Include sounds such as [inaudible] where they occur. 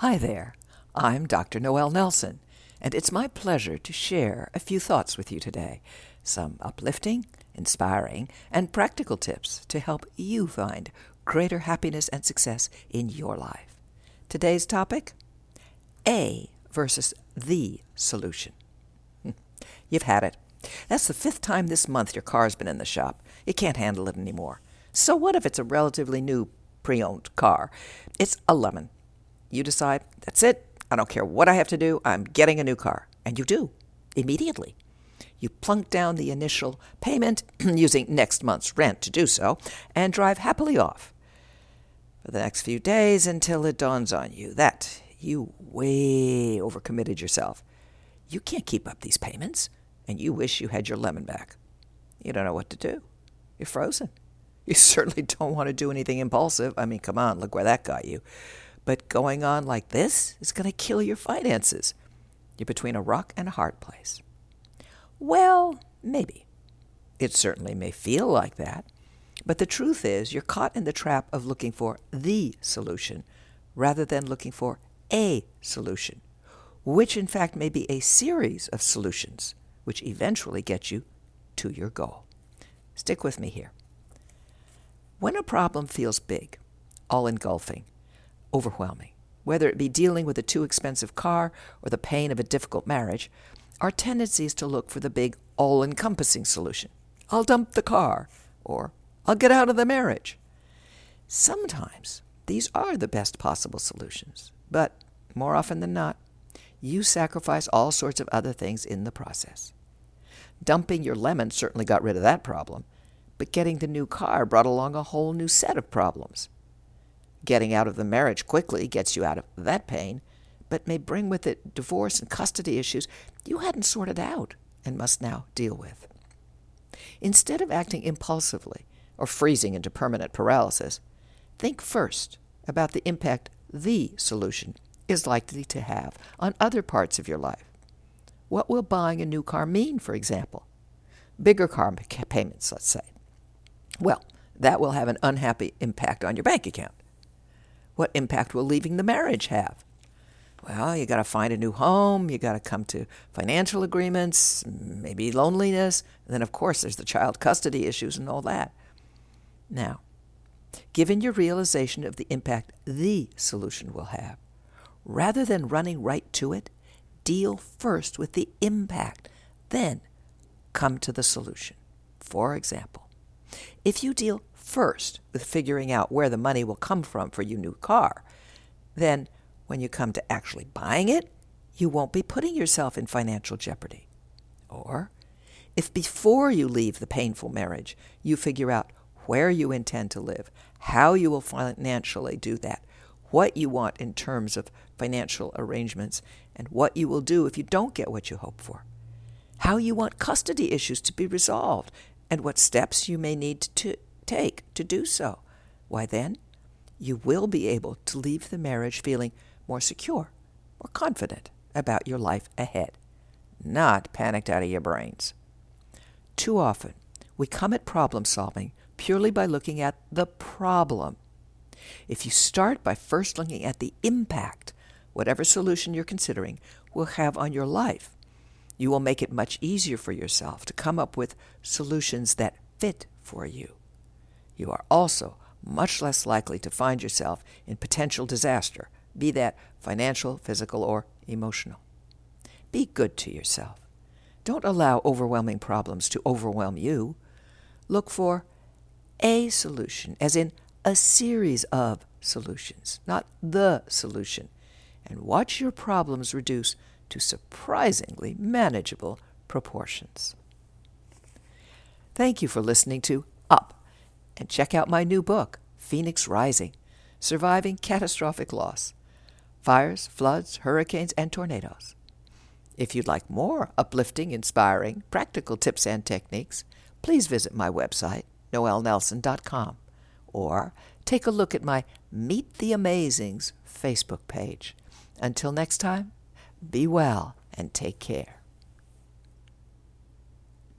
Hi there. I'm Dr. Noel Nelson, and it's my pleasure to share a few thoughts with you today. Some uplifting, inspiring, and practical tips to help you find greater happiness and success in your life. Today's topic A versus the solution. [laughs] You've had it. That's the fifth time this month your car's been in the shop. You can't handle it anymore. So, what if it's a relatively new pre owned car? It's a lemon. You decide, that's it. I don't care what I have to do. I'm getting a new car. And you do, immediately. You plunk down the initial payment [clears throat] using next month's rent to do so and drive happily off for the next few days until it dawns on you that you way overcommitted yourself. You can't keep up these payments, and you wish you had your lemon back. You don't know what to do. You're frozen. You [laughs] certainly don't want to do anything impulsive. I mean, come on, look where that got you. But going on like this is going to kill your finances. You're between a rock and a hard place. Well, maybe. It certainly may feel like that. But the truth is, you're caught in the trap of looking for the solution rather than looking for a solution, which in fact may be a series of solutions which eventually get you to your goal. Stick with me here. When a problem feels big, all engulfing, overwhelming, whether it be dealing with a too expensive car or the pain of a difficult marriage, our tendency is to look for the big, all encompassing solution. I'll dump the car, or I'll get out of the marriage. Sometimes these are the best possible solutions, but more often than not, you sacrifice all sorts of other things in the process. Dumping your lemon certainly got rid of that problem, but getting the new car brought along a whole new set of problems. Getting out of the marriage quickly gets you out of that pain, but may bring with it divorce and custody issues you hadn't sorted out and must now deal with. Instead of acting impulsively or freezing into permanent paralysis, think first about the impact the solution is likely to have on other parts of your life. What will buying a new car mean, for example? Bigger car payments, let's say. Well, that will have an unhappy impact on your bank account. What impact will leaving the marriage have? Well, you got to find a new home, you got to come to financial agreements, maybe loneliness, and then, of course, there's the child custody issues and all that. Now, given your realization of the impact the solution will have, rather than running right to it, deal first with the impact, then come to the solution. For example, if you deal first with figuring out where the money will come from for your new car, then when you come to actually buying it, you won't be putting yourself in financial jeopardy. Or, if before you leave the painful marriage, you figure out where you intend to live, how you will financially do that, what you want in terms of financial arrangements, and what you will do if you don't get what you hope for, how you want custody issues to be resolved, and what steps you may need to take to do so, why then you will be able to leave the marriage feeling more secure, more confident about your life ahead, not panicked out of your brains. Too often, we come at problem solving purely by looking at the problem. If you start by first looking at the impact whatever solution you're considering will have on your life, you will make it much easier for yourself to come up with solutions that fit for you. You are also much less likely to find yourself in potential disaster be that financial, physical, or emotional. Be good to yourself. Don't allow overwhelming problems to overwhelm you. Look for a solution, as in a series of solutions, not the solution, and watch your problems reduce to surprisingly manageable proportions. Thank you for listening to Up, and check out my new book, Phoenix Rising Surviving Catastrophic Loss fires, floods, hurricanes, and tornadoes. If you'd like more uplifting, inspiring, practical tips and techniques, please visit my website, noelnelson.com, or take a look at my Meet the Amazings Facebook page. Until next time, be well and take care.